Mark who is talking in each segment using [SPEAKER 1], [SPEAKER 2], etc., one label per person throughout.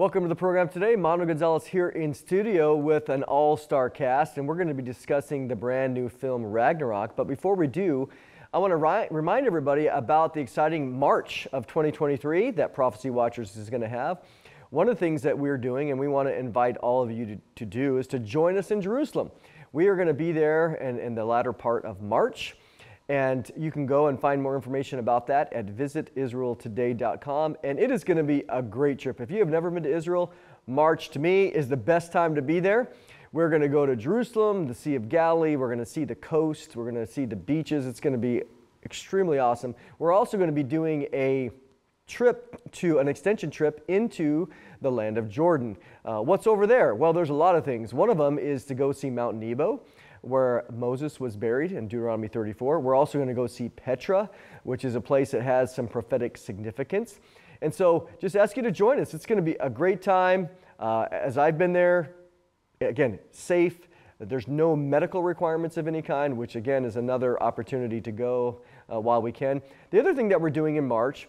[SPEAKER 1] Welcome to the program today. Mondo Gonzalez here in studio with an all-star cast, and we're going to be discussing the brand new film Ragnarok. But before we do, I want to remind everybody about the exciting March of 2023 that Prophecy Watchers is going to have. One of the things that we're doing, and we want to invite all of you to, to do, is to join us in Jerusalem. We are going to be there in, in the latter part of March. And you can go and find more information about that at visitisraeltoday.com. And it is going to be a great trip. If you have never been to Israel, March to me is the best time to be there. We're going to go to Jerusalem, the Sea of Galilee. We're going to see the coast. We're going to see the beaches. It's going to be extremely awesome. We're also going to be doing a trip to an extension trip into the land of Jordan. Uh, what's over there? Well, there's a lot of things. One of them is to go see Mount Nebo where Moses was buried in Deuteronomy 34. We're also going to go see Petra, which is a place that has some prophetic significance. And so just ask you to join us. It's going to be a great time. Uh, as I've been there, again, safe. There's no medical requirements of any kind, which again is another opportunity to go uh, while we can. The other thing that we're doing in March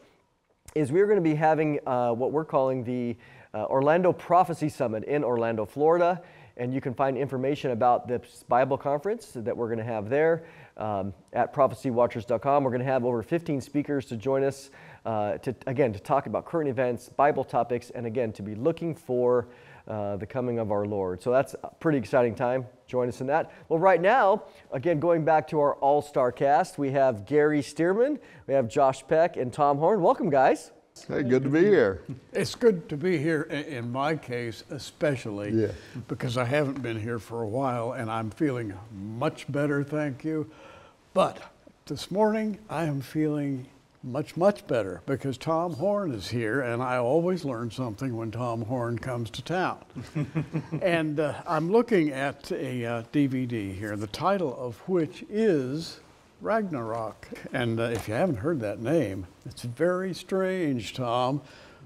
[SPEAKER 1] is we're going to be having uh, what we're calling the uh, Orlando Prophecy Summit in Orlando, Florida. And you can find information about this Bible conference that we're going to have there um, at prophecywatchers.com. We're going to have over 15 speakers to join us uh, to, again, to talk about current events, Bible topics, and again, to be looking for uh, the coming of our Lord. So that's a pretty exciting time. Join us in that. Well, right now, again, going back to our all star cast, we have Gary Stearman, we have Josh Peck, and Tom Horn. Welcome, guys.
[SPEAKER 2] Hey, good to be here.
[SPEAKER 3] It's good to be here, in my case, especially
[SPEAKER 2] Yeah.
[SPEAKER 3] because I haven't been here for a while and I'm feeling much better, thank you. But this morning I am feeling much, much better because Tom Horn is here and I always learn something when Tom Horn comes to town. and uh, I'm looking at a uh, DVD here, the title of which is Ragnarok. And uh, if you haven't heard that name, it's very strange, Tom.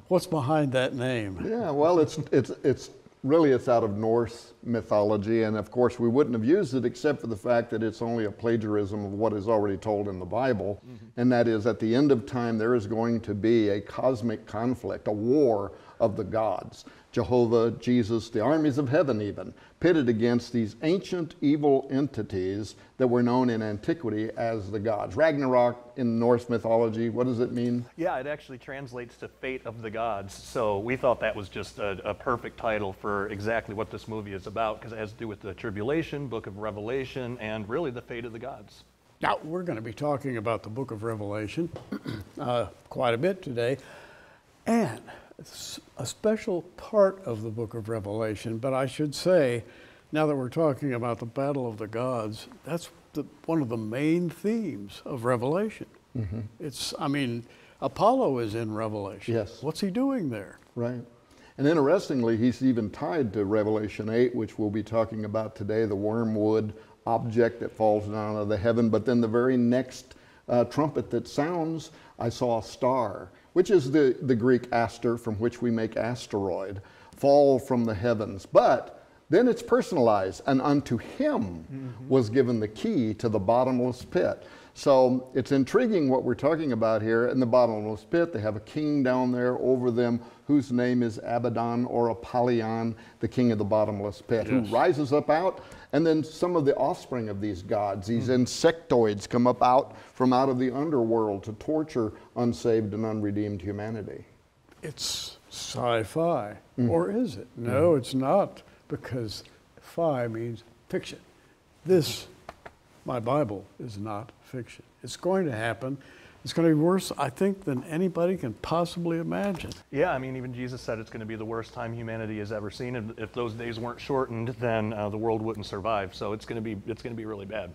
[SPEAKER 3] What's behind that name?
[SPEAKER 2] Yeah, well, it's it's it's really it's out of Norse mythology, and of course we wouldn't have used it except for the fact that it's only a plagiarism of what is already told in the Bible, mm-hmm. and that is at the end of time there is going to be a cosmic conflict, a war of the gods. Jehovah, Jesus, the armies of heaven, even, pitted against these ancient evil entities that were known in antiquity as the gods. Ragnarok in Norse mythology, what does it mean?
[SPEAKER 4] Yeah, it actually translates to fate of the gods. So we thought that was just a, a perfect title for exactly what this movie is about because it has to do with the tribulation, book of Revelation, and really the fate of the gods.
[SPEAKER 3] Now, we're going to be talking about the book of Revelation uh, quite a bit today. And a special part of the book of Revelation, but I should say, now that we're talking about the battle of the gods, that's the, one of the main themes of Revelation. Mm-hmm. It's, I mean, Apollo is in Revelation.
[SPEAKER 2] Yes.
[SPEAKER 3] What's he doing there?
[SPEAKER 2] Right. And interestingly, he's even tied to Revelation 8, which we'll be talking about today, the wormwood object that falls down out of the heaven. But then the very next uh, trumpet that sounds, I saw a star which is the, the Greek aster from which we make asteroid, fall from the heavens. But then it's personalized, and unto him mm-hmm. was given the key to the bottomless pit. So it's intriguing what we're talking about here. In the bottomless pit, they have a king down there over them whose name is Abaddon or Apollyon, the king of the bottomless pit, yes. who rises up out. And then some of the offspring of these gods, these mm. insectoids, come up out from out of the underworld to torture unsaved and unredeemed humanity.
[SPEAKER 3] It's sci fi, mm. or is it? No, mm. it's not, because fi means fiction. This, my Bible, is not fiction. It's going to happen. It's going to be worse, I think, than anybody can possibly imagine.
[SPEAKER 4] Yeah, I mean, even Jesus said it's going to be the worst time humanity has ever seen. And if those days weren't shortened, then uh, the world wouldn't survive. So it's going to be it's going to be really bad.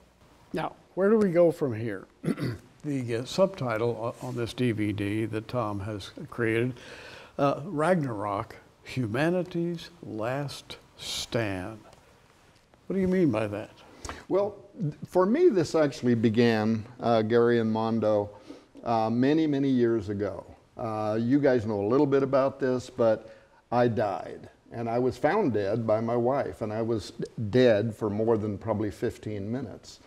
[SPEAKER 3] Now, where do we go from here? the uh, subtitle on this DVD that Tom has created, uh, Ragnarok: Humanity's Last Stand. What do you mean by that?
[SPEAKER 2] Well, for me, this actually began, uh, Gary and Mondo, uh, many, many years ago. Uh, you guys know a little bit about this, but I died. And I was found dead by my wife, and I was dead for more than probably 15 minutes.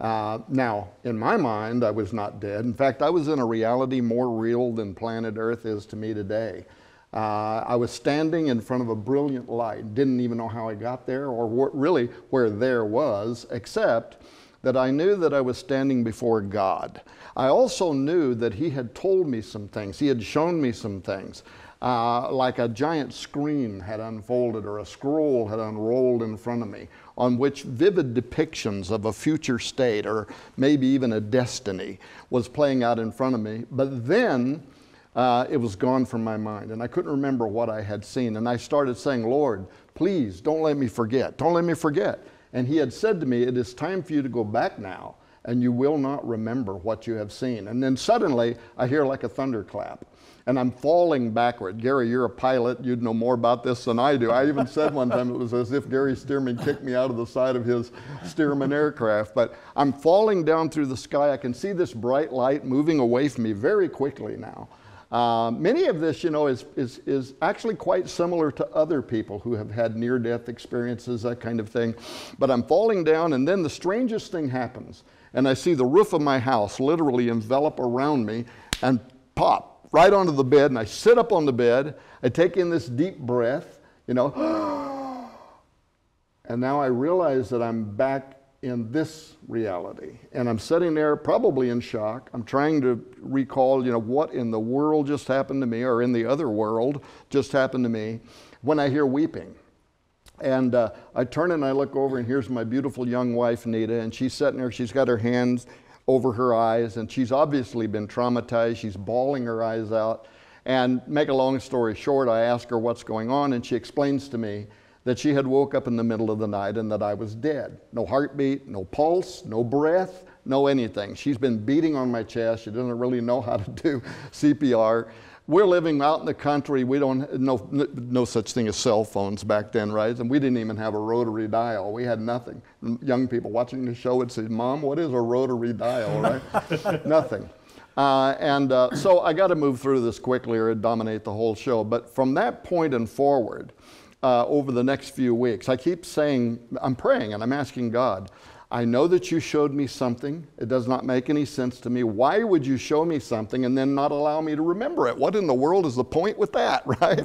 [SPEAKER 2] Uh, now, in my mind, I was not dead. In fact, I was in a reality more real than planet Earth is to me today. Uh, I was standing in front of a brilliant light. Didn't even know how I got there or really where there was, except that I knew that I was standing before God. I also knew that He had told me some things, He had shown me some things. Uh, like a giant screen had unfolded or a scroll had unrolled in front of me, on which vivid depictions of a future state or maybe even a destiny was playing out in front of me. But then uh, it was gone from my mind, and I couldn't remember what I had seen. And I started saying, Lord, please don't let me forget. Don't let me forget. And he had said to me, It is time for you to go back now, and you will not remember what you have seen. And then suddenly I hear like a thunderclap and I'm falling backward. Gary, you're a pilot. You'd know more about this than I do. I even said one time it was as if Gary Stearman kicked me out of the side of his Stearman aircraft. But I'm falling down through the sky. I can see this bright light moving away from me very quickly now. Uh, many of this, you know, is, is, is actually quite similar to other people who have had near death experiences, that kind of thing. But I'm falling down, and then the strangest thing happens. And I see the roof of my house literally envelop around me and pop right onto the bed and I sit up on the bed. I take in this deep breath, you know, and now I realize that I'm back in this reality. And I'm sitting there probably in shock. I'm trying to recall, you know, what in the world just happened to me or in the other world just happened to me when I hear weeping. And uh, I turn and I look over, and here's my beautiful young wife, Nita, and she's sitting there. She's got her hands over her eyes, and she's obviously been traumatized. She's bawling her eyes out. And make a long story short, I ask her what's going on, and she explains to me that she had woke up in the middle of the night and that I was dead. No heartbeat, no pulse, no breath, no anything. She's been beating on my chest. She doesn't really know how to do CPR we're living out in the country. We don't no no such thing as cell phones back then, right? And we didn't even have a rotary dial. We had nothing. Young people watching the show would say, "Mom, what is a rotary dial?" Right? nothing. Uh, and uh, so I got to move through this quickly or it'd dominate the whole show. But from that point and forward, uh, over the next few weeks, I keep saying, I'm praying and I'm asking God, I know that you showed me something. It does not make any sense to me. Why would you show me something and then not allow me to remember it? What in the world is the point with that, right?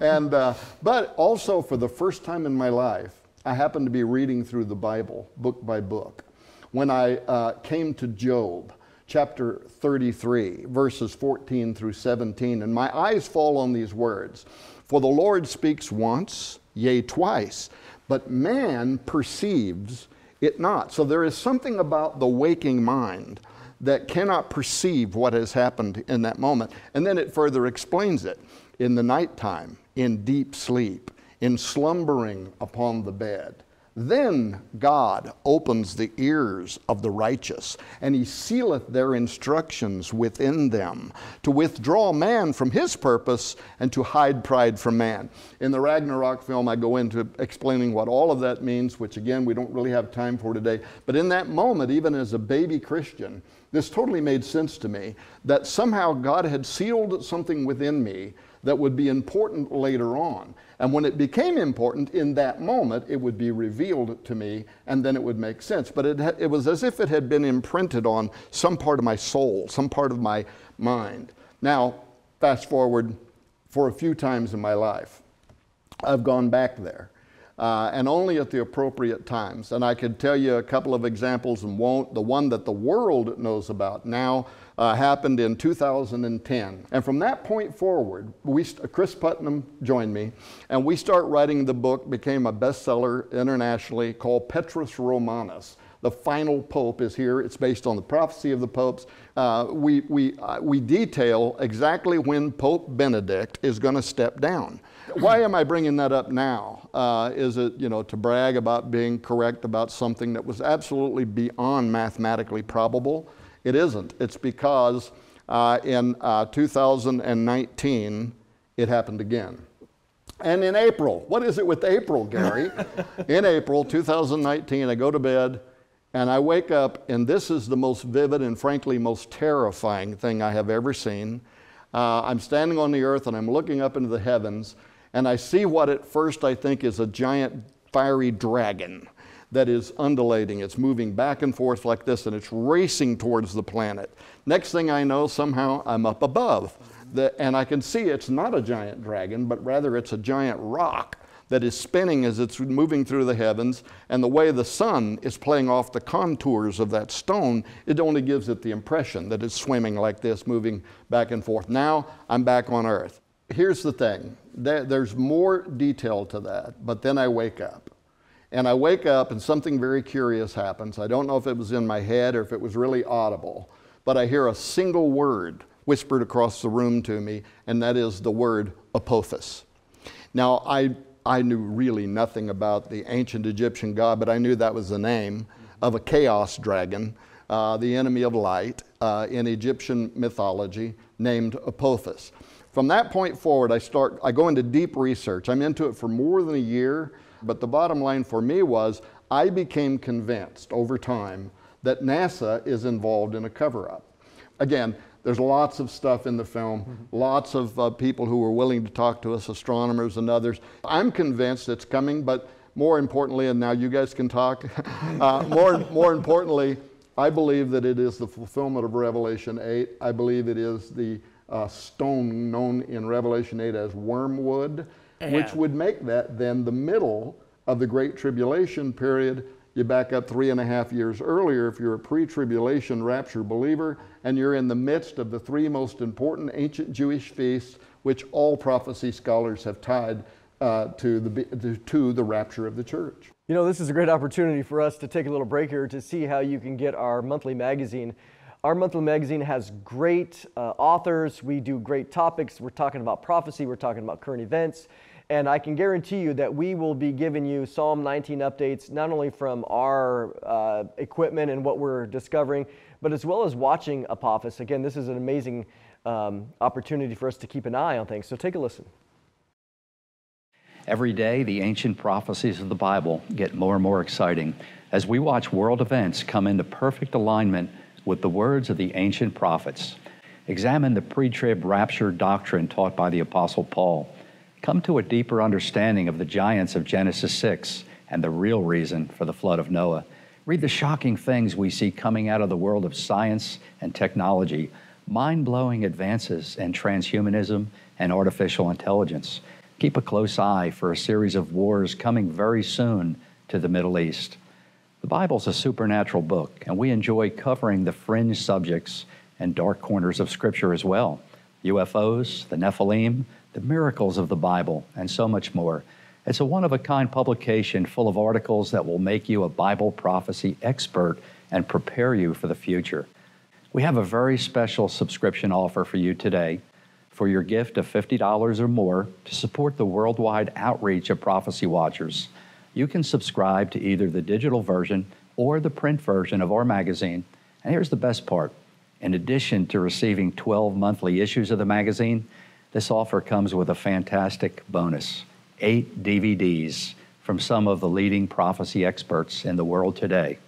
[SPEAKER 2] and uh, but also for the first time in my life, I happened to be reading through the Bible, book by book, when I uh, came to Job chapter 33, verses 14 through 17, and my eyes fall on these words. For the Lord speaks once, yea, twice, but man perceives it not. So there is something about the waking mind that cannot perceive what has happened in that moment. And then it further explains it in the nighttime, in deep sleep, in slumbering upon the bed. Then God opens the ears of the righteous, and he sealeth their instructions within them, to withdraw man from his purpose and to hide pride from man. In the Ragnarok film, I go into explaining what all of that means, which again, we don't really have time for today. But in that moment, even as a baby Christian, this totally made sense to me that somehow God had sealed something within me that would be important later on. And when it became important in that moment, it would be revealed to me and then it would make sense. But it, it was as if it had been imprinted on some part of my soul, some part of my mind. Now, fast forward for a few times in my life, I've gone back there. Uh, and only at the appropriate times. And I could tell you a couple of examples and won't. The one that the world knows about now uh, happened in 2010. And from that point forward, we, Chris Putnam joined me, and we start writing the book, became a bestseller internationally called Petrus Romanus. The final pope is here. It's based on the prophecy of the popes. Uh, we, we, uh, we detail exactly when Pope Benedict is going to step down. Why am I bringing that up now? Uh, is it, you know, to brag about being correct about something that was absolutely beyond mathematically probable? It isn't. It's because uh, in uh, 2019, it happened again. And in April, what is it with April, Gary? in April 2019, I go to bed and I wake up, and this is the most vivid and frankly most terrifying thing I have ever seen. Uh, I'm standing on the earth and I'm looking up into the heavens, and I see what at first I think is a giant fiery dragon that is undulating. It's moving back and forth like this and it's racing towards the planet. Next thing I know, somehow I'm up above. the, and I can see it's not a giant dragon, but rather it's a giant rock that is spinning as it's moving through the heavens, and the way the sun is playing off the contours of that stone, it only gives it the impression that it's swimming like this, moving back and forth. Now I'm back on earth. Here's the thing there's more detail to that, but then I wake up. And I wake up and something very curious happens. I don't know if it was in my head or if it was really audible, but I hear a single word whispered across the room to me, and that is the word Apophis. Now, I, I knew really nothing about the ancient Egyptian god, but I knew that was the name of a chaos dragon, uh, the enemy of light, uh, in Egyptian mythology, named Apophis. From that point forward, I start, I go into deep research. I'm into it for more than a year. But the bottom line for me was I became convinced over time that NASA is involved in a cover up. Again, there's lots of stuff in the film, mm-hmm. lots of uh, people who were willing to talk to us, astronomers and others. I'm convinced it's coming, but more importantly, and now you guys can talk, uh, more, more importantly, I believe that it is the fulfillment of Revelation 8. I believe it is the uh, stone known in Revelation 8 as wormwood which would make that then the middle of the Great Tribulation period. You back up three and a half years earlier if you're a pre tribulation rapture believer, and you're in the midst of the three most important ancient Jewish feasts, which all prophecy scholars have tied uh, to, the, to the rapture of the church.
[SPEAKER 1] You know, this is a great opportunity for us to take a little break here to see how you can get our monthly magazine. Our monthly magazine has great uh, authors. We do great topics. We're talking about prophecy, we're talking about current events. And I can guarantee you that we will be giving you Psalm 19 updates, not only from our uh, equipment and what we're discovering, but as well as watching Apophis. Again, this is an amazing um, opportunity for us to keep an eye on things. So take a listen.
[SPEAKER 5] Every day, the ancient prophecies of the Bible get more and more exciting as we watch world events come into perfect alignment with the words of the ancient prophets. Examine the pre trib rapture doctrine taught by the Apostle Paul come to a deeper understanding of the giants of Genesis 6 and the real reason for the flood of Noah. Read the shocking things we see coming out of the world of science and technology, mind blowing advances in transhumanism and artificial intelligence. Keep a close eye for a series of wars coming very soon to the Middle East. The Bible's a supernatural book, and we enjoy covering the fringe subjects and dark corners of Scripture as well UFOs, the Nephilim, the miracles of the Bible, and so much more. It's a one of a kind publication full of articles that will make you a Bible prophecy expert and prepare you for the future. We have a very special subscription offer for you today. For your gift of $50 or more to support the worldwide outreach of Prophecy Watchers, you can subscribe to either the digital version or the print version of our magazine. And here's the best part in addition to receiving 12 monthly issues of the magazine, this offer comes with a fantastic bonus eight DVDs from some of the leading prophecy experts in the world today.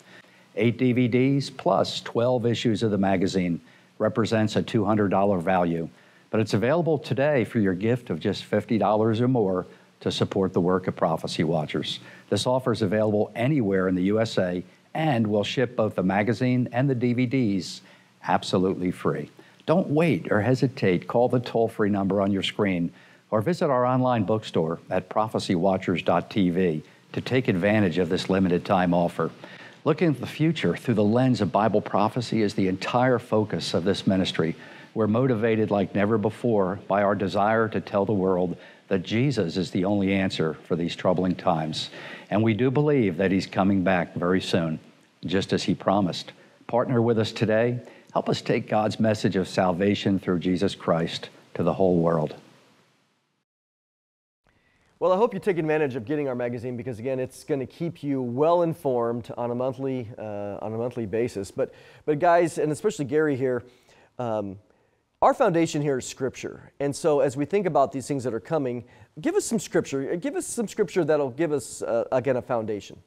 [SPEAKER 5] Eight DVDs plus 12 issues of the magazine represents a $200 value, but it's available today for your gift of just $50 or more to support the work of Prophecy Watchers. This offer is available anywhere in the USA and will ship both the magazine and the DVDs absolutely free. Don't wait or hesitate. Call the toll free number on your screen or visit our online bookstore at prophecywatchers.tv to take advantage of this limited time offer. Looking at the future through the lens of Bible prophecy is the entire focus of this ministry. We're motivated like never before by our desire to tell the world that Jesus is the only answer for these troubling times. And we do believe that He's coming back very soon, just as He promised. Partner with us today Help us take God's message of salvation through Jesus Christ to the whole world.
[SPEAKER 1] Well, I hope you take advantage of getting our magazine because again, it's going to keep you well informed on a monthly uh, on a monthly basis. But but guys, and especially Gary here, um, our foundation here is Scripture, and so as we think about these things that are coming, give us some Scripture. Give us some Scripture that'll give us uh, again a foundation.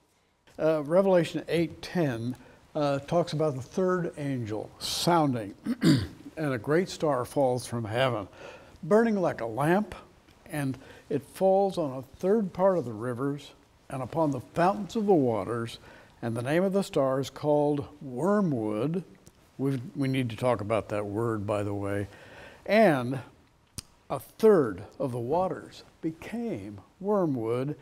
[SPEAKER 3] Uh, Revelation eight ten uh, talks about the third angel sounding, and a great star falls from heaven, burning like a lamp, and it falls on a third part of the rivers and upon the fountains of the waters. And the name of the star is called wormwood. we we need to talk about that word, by the way. And a third of the waters became wormwood,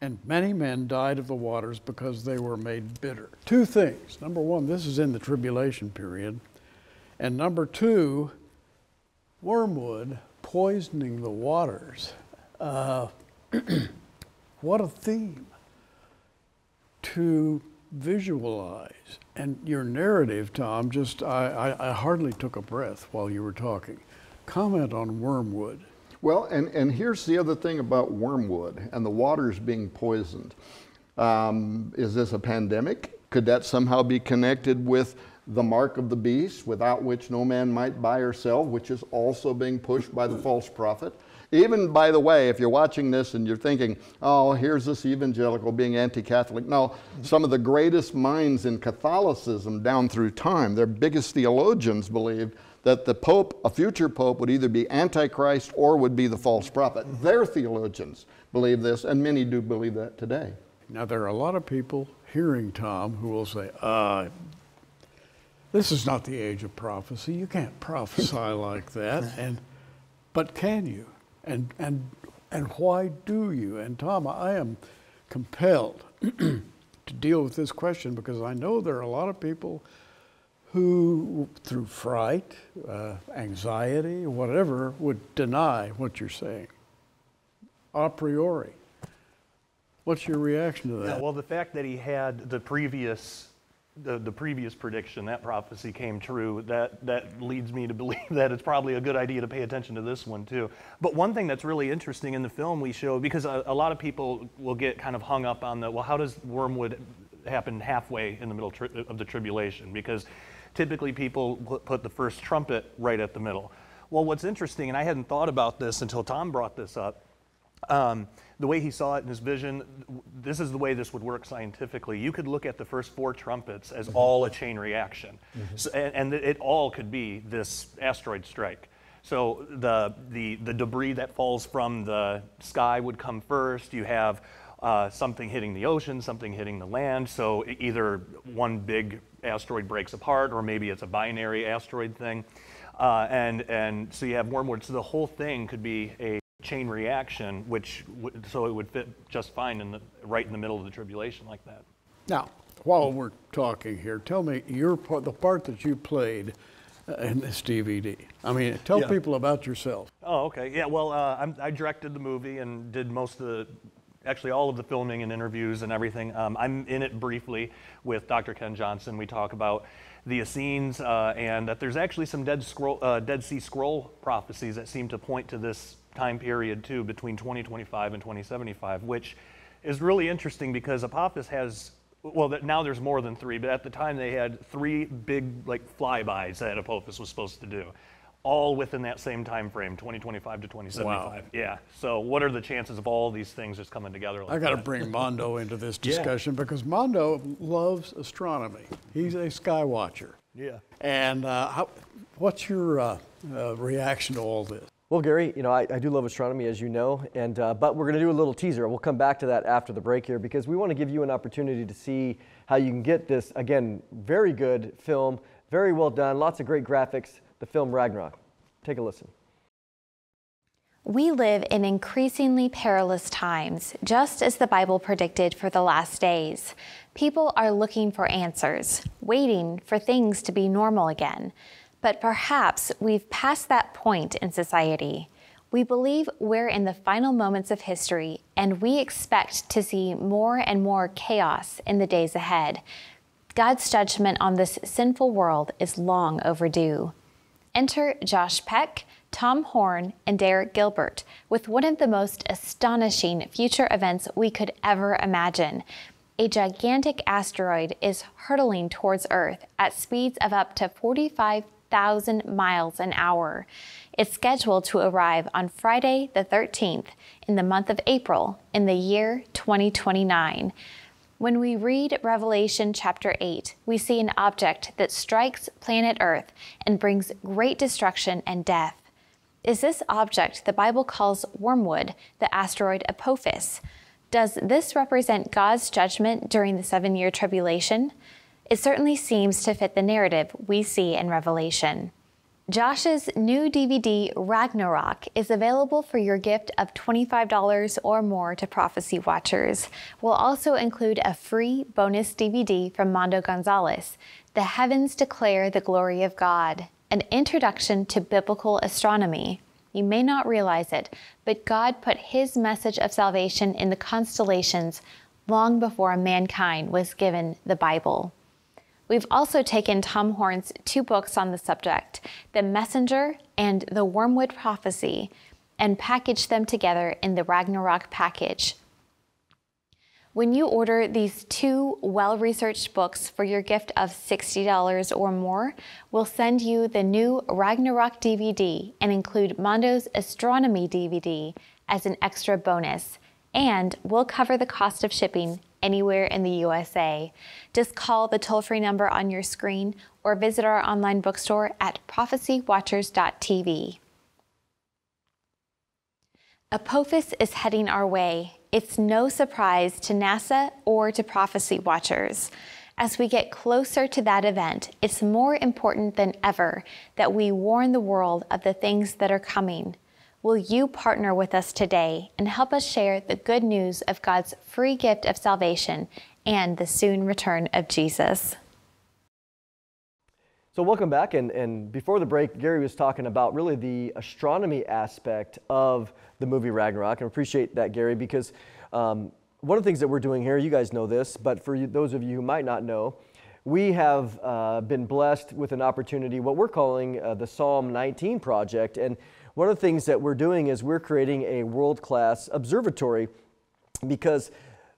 [SPEAKER 3] and many men died of the waters because they were made bitter. Two things. Number one, this is in the tribulation period. And number two, wormwood poisoning the waters. Uh, what a theme to visualize. And your narrative, Tom, just I, I, I hardly took a breath while you were talking. Comment on wormwood.
[SPEAKER 2] Well, and, and here's the other thing about wormwood and the waters being poisoned. Um, is this a pandemic? Could that somehow be connected with the mark of the beast, without which no man might buy or sell, which is also being pushed by the false prophet? Even, by the way, if you're watching this and you're thinking, oh, here's this evangelical being anti Catholic. No, some of the greatest minds in Catholicism down through time, their biggest theologians believed that the Pope, a future Pope, would either be Antichrist or would be the false prophet. Their theologians believe this, and many do believe that today.
[SPEAKER 3] Now, there are a lot of people hearing Tom who will say, uh, this is not the age of prophecy. You can't prophesy like that. And, but can you? And, and, and why do you? And Tom, I am compelled to deal with this question because I know there are a lot of people who, through fright, uh, anxiety, whatever, would deny what you're saying a priori. What's your reaction to that?
[SPEAKER 4] Yeah, well, the fact that he had the previous the, the previous prediction, that prophecy came true, that, that leads me to believe that it's probably a good idea to pay attention to this one too. But one thing that's really interesting in the film we show, because a, a lot of people will get kind of hung up on the, well, how does wormwood happen halfway in the middle tri- of the tribulation? Because typically people put the first trumpet right at the middle. Well, what's interesting, and I hadn't thought about this until Tom brought this up, um, the way he saw it in his vision, this is the way this would work scientifically. You could look at the first four trumpets as mm-hmm. all a chain reaction, mm-hmm. so, and, and, it all could be this asteroid strike. So the, the, the debris that falls from the sky would come first. You have uh, something hitting the ocean, something hitting the land. So either one big asteroid breaks apart, or maybe it's a binary asteroid thing. Uh, and, and so you have wormwood. So the whole thing could be a chain reaction, which w- so it would fit just fine in the right in the middle of the tribulation like that.
[SPEAKER 3] Now, while we're talking here, tell me your part, the part that you played uh, in this DVD. I mean, tell
[SPEAKER 4] Yeah.
[SPEAKER 3] people about yourself.
[SPEAKER 4] Oh, okay. Yeah, well, uh, I'm, I directed the movie and did most of the, actually all of the filming and interviews and everything. Um, I'm in it briefly with Dr. Ken Johnson. We talk about the Essenes uh, and that there's actually some Dead, Scroll, uh, Dead Sea Scroll prophecies that seem to point to this time period too, between 2025 and 2075, which is really interesting because Apophis has, well, now there's more than three, but at the time they had three big like flybys that Apophis was supposed to do, all within that same time frame, 2025 to 2075. Wow. Yeah. So what are the chances of all these things just coming together? Like
[SPEAKER 3] I got
[SPEAKER 4] to
[SPEAKER 3] bring Mondo into this discussion yeah. because Mondo loves astronomy. He's a sky watcher.
[SPEAKER 4] Yeah.
[SPEAKER 3] And uh, how, what's your uh, uh, reaction to all this?
[SPEAKER 1] Well, Gary, you know, I, I do love astronomy, as you know, and uh, but we're going to do a little teaser. We'll come back to that after the break here because we want to give you an opportunity to see how you can get this, again, very good film, very well done, lots of great graphics, the film Ragnarok. Take a listen.
[SPEAKER 6] We live in increasingly perilous times, just as the Bible predicted for the last days. People are looking for answers, waiting for things to be normal again. But perhaps we've passed that point in society. We believe we're in the final moments of history, and we expect to see more and more chaos in the days ahead. God's judgment on this sinful world is long overdue. Enter Josh Peck, Tom Horn, and Derek Gilbert with one of the most astonishing future events we could ever imagine. A gigantic asteroid is hurtling towards Earth at speeds of up to 45 thousand miles an hour. It's scheduled to arrive on Friday, the 13th, in the month of April, in the year 2029. When we read Revelation chapter 8, we see an object that strikes planet Earth and brings great destruction and death. Is this object the Bible calls wormwood, the asteroid Apophis? Does this represent God's judgment during the seven year tribulation? It certainly seems to fit the narrative we see in Revelation. Josh's new DVD, Ragnarok, is available for your gift of $25 or more to Prophecy Watchers. We'll also include a free bonus DVD from Mondo Gonzalez, The Heavens Declare the Glory of God, an introduction to biblical astronomy. You may not realize it, but God put His message of salvation in the constellations long before mankind was given the Bible. We've also taken Tom Horn's two books on the subject, The Messenger and The Wormwood Prophecy, and packaged them together in the Ragnarok package. When you order these two well researched books for your gift of $60 or more, we'll send you the new Ragnarok DVD and include Mondo's Astronomy DVD as an extra bonus. And we'll cover the cost of shipping anywhere in the USA. Just call the toll free number on your screen or visit our online bookstore at prophecywatchers.tv. Apophis is heading our way. It's no surprise to NASA or to Prophecy Watchers. As we get closer to that event, it's more important than ever that we warn the world of the things that are coming. Will you partner with us today and help us share the good news of God's free gift of salvation and the soon return of Jesus?
[SPEAKER 1] So, welcome back. And, and before the break, Gary was talking about really the astronomy aspect of the movie Ragnarok. And I appreciate that, Gary, because um, one of the things that we're doing here, you guys know this, but for you, those of you who might not know, we have uh, been blessed with an opportunity, what we're calling uh, the Psalm 19 project. And one of the things that we're doing is we're creating a world class observatory because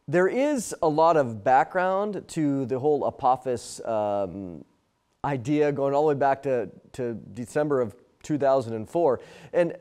[SPEAKER 1] there is a lot of background to the whole Apophis um, idea going all the way back to, to December of 2004. And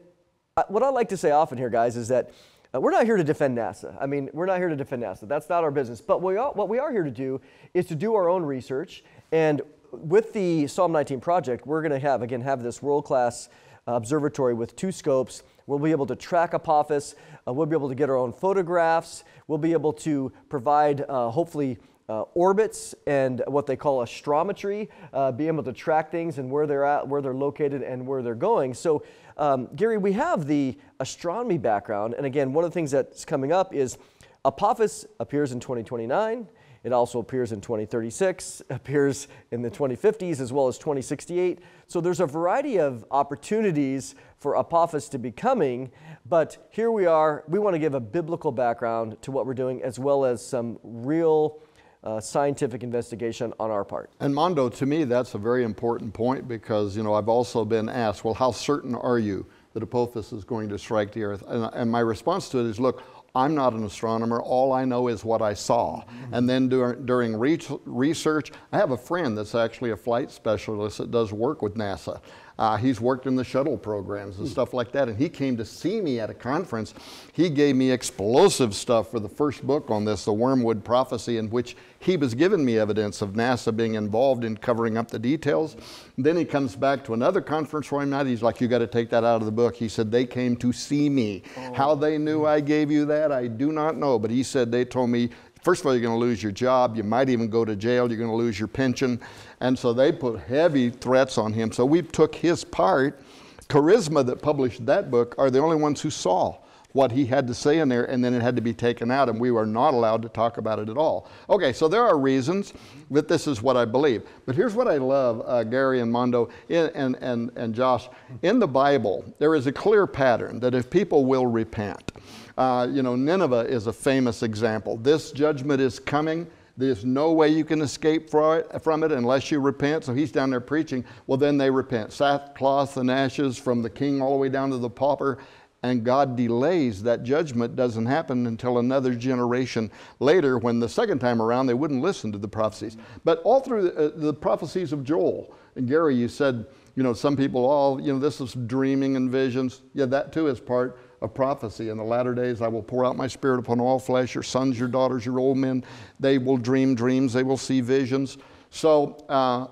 [SPEAKER 1] uh, what I like to say often here, guys, is that uh, we're not here to defend NASA. I mean, we're not here to defend NASA. That's not our business. But we are, what we are here to do is to do our own research. And with the Psalm 19 project, we're going to have, again, have this world class observatory with two scopes. We'll be able to track Apophis. Uh, we'll be able to get our own photographs. We'll be able to provide, uh, hopefully, uh, orbits and what they call astrometry, uh, be able to track things and where they're at, where they're located, and where they're going. So, um, Gary, we have the astronomy background, and again, one of the things that's coming up is Apophis appears in 2029. It also appears in 2036, appears in the 2050s as well as 2068. So there's a variety of opportunities for Apophis to be coming, but here we are. We want to give a biblical background to what we're doing as well as some real uh, scientific investigation on our part.
[SPEAKER 2] And Mondo, to me, that's a very important point because, you know, I've also been asked, well, how certain are you that Apophis is going to strike the earth? And, and my response to it is, look, I'm not an astronomer. All I know is what I saw. Mm-hmm. And then during, during research, I have a friend that's actually a flight specialist that does work with NASA. Uh, he's worked in the shuttle programs and stuff like that. And he came to see me at a conference. He gave me explosive stuff for the first book on this, The Wormwood Prophecy, in which he was giving me evidence of NASA being involved in covering up the details. Then he comes back to another conference where I'm at. He's like, You got to take that out of the book. He said, They came to see me. Oh. How they knew I gave you that, I do not know. But he said, They told me First of all, you're going to lose your job. You might even go to jail. You're going to lose your pension. And so they put heavy threats on him. So we took his part. Charisma, that published that book, are the only ones who saw what he had to say in there, and then it had to be taken out, and we were not allowed to talk about it at all. Okay, so there are reasons, that this is what I believe. But here's what I love, uh, Gary and Mondo in, and, and, and Josh. In the Bible, there is a clear pattern that if people will repent, uh, you know, Nineveh is a famous example. This judgment is coming. There's no way you can escape from it unless you repent. So he's down there preaching. Well, then they repent. Sackcloth and ashes from the king all the way down to the pauper. And God delays that judgment doesn't happen until another generation later when the second time around they wouldn't listen to the prophecies. But all through the, uh, the prophecies of Joel, and Gary, you said, you know, some people, all, you know, this is dreaming and visions. Yeah, that too is part of prophecy. In the latter days, I will pour out my spirit upon all flesh. Your sons, your daughters, your old men, they will dream dreams, they will see visions. So uh,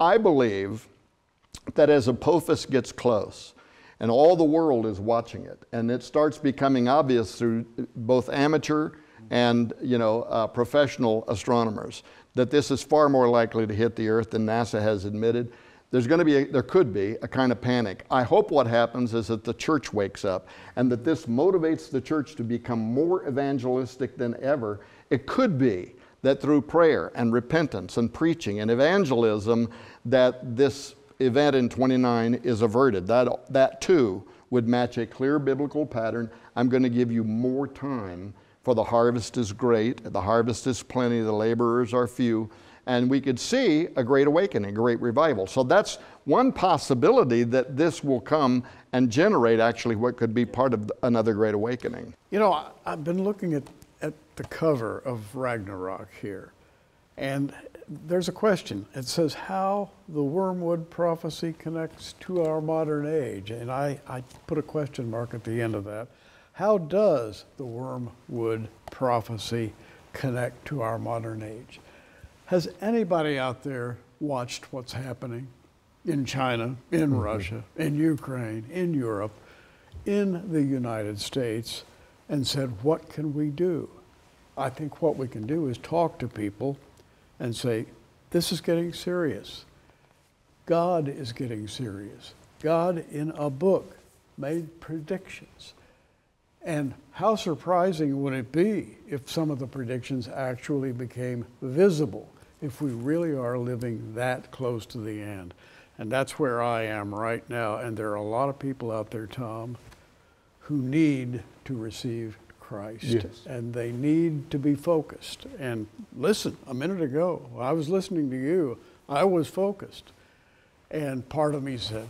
[SPEAKER 2] I believe that as Apophis gets close, and all the world is watching it, and it starts becoming obvious through both amateur and you know uh, professional astronomers that this is far more likely to hit the Earth than NASA has admitted there's going to be, a, there could be a kind of panic. I hope what happens is that the church wakes up and that this motivates the church to become more evangelistic than ever. It could be that through prayer and repentance and preaching and evangelism that this event in 29 is averted. That, that too would match a clear biblical pattern. I'm going to give you more time for the harvest is great, the harvest is plenty, the laborers are few and we could see a great awakening, a great revival. So that's one possibility that this will come and generate actually what could be part of another great awakening.
[SPEAKER 3] You know, I've been looking at, at the cover of Ragnarok here, and there's a question. It says how the wormwood prophecy connects to our modern age. And I, I put a question mark at the end of that. How does the wormwood prophecy connect to our modern age? Has anybody out there watched what's happening in China, in mm-hmm. Russia, in Ukraine, in Europe, in the United States, and said, What can we do? I think what we can do is talk to people and say, This is getting serious. God is getting serious. God, in a book, made predictions. And how surprising would it be if some of the predictions actually became visible? if we really are living that close to the end. And that's where I am right now. And there are a lot of people out there, Tom, who need to receive Christ.
[SPEAKER 2] Yes.
[SPEAKER 3] And they need to be focused. And listen, a minute ago, I was listening to you, I was focused. And part of me said,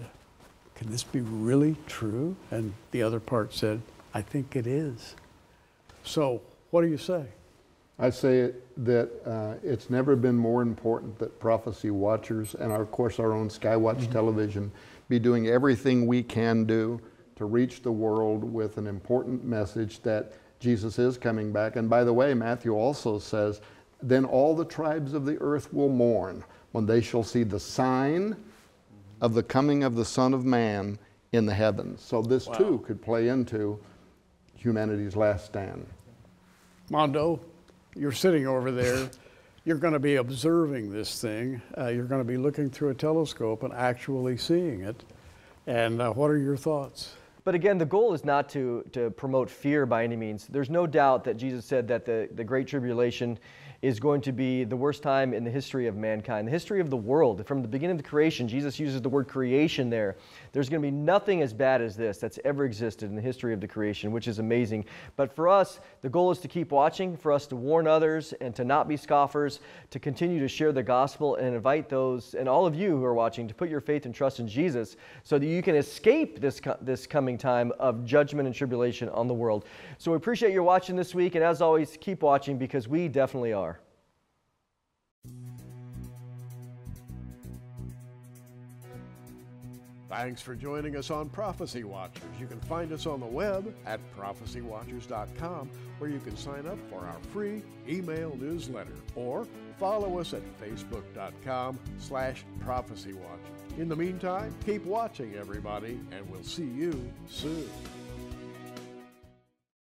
[SPEAKER 3] Can this be really true? And the other part said, I think it is. So, what do you say?
[SPEAKER 2] I say that uh, it's never been more important that prophecy watchers and, our, of course, our own Skywatch mm-hmm. television be doing everything we can do to reach the world with an important message that Jesus is coming back. And by the way, Matthew also says, Then all the tribes of the earth will mourn when they shall see the sign of the coming of the Son of Man in the heavens. So this wow. too could play into humanity's last stand.
[SPEAKER 3] Mondo, you're sitting over there, you're going to be observing this thing. Uh, you're going to be looking through a telescope and actually seeing it. And uh, what are your thoughts?
[SPEAKER 1] But again, the goal is not to, to promote fear by any means. There's no doubt that Jesus said that the, the Great Tribulation is going to be the worst time in the history of mankind, the history of the world. From the beginning of the creation, Jesus uses the word creation there. There's going to be nothing as bad as this that's ever existed in the history of the creation, which is amazing. But for us, the goal is to keep watching, for us to warn others and to not be scoffers, to continue to share the gospel and invite those and all of you who are watching to put your faith and trust in Jesus so that you can escape this, this coming time of judgment and tribulation on the world. So we appreciate you watching this week, and as always, keep watching because we definitely are.
[SPEAKER 3] Thanks for joining us on Prophecy Watchers. You can find us on the web at prophecywatchers.com, where you can sign up for our free email newsletter or follow us at facebook.com slash prophecywatchers. In the meantime, keep watching, everybody, and we'll see you soon.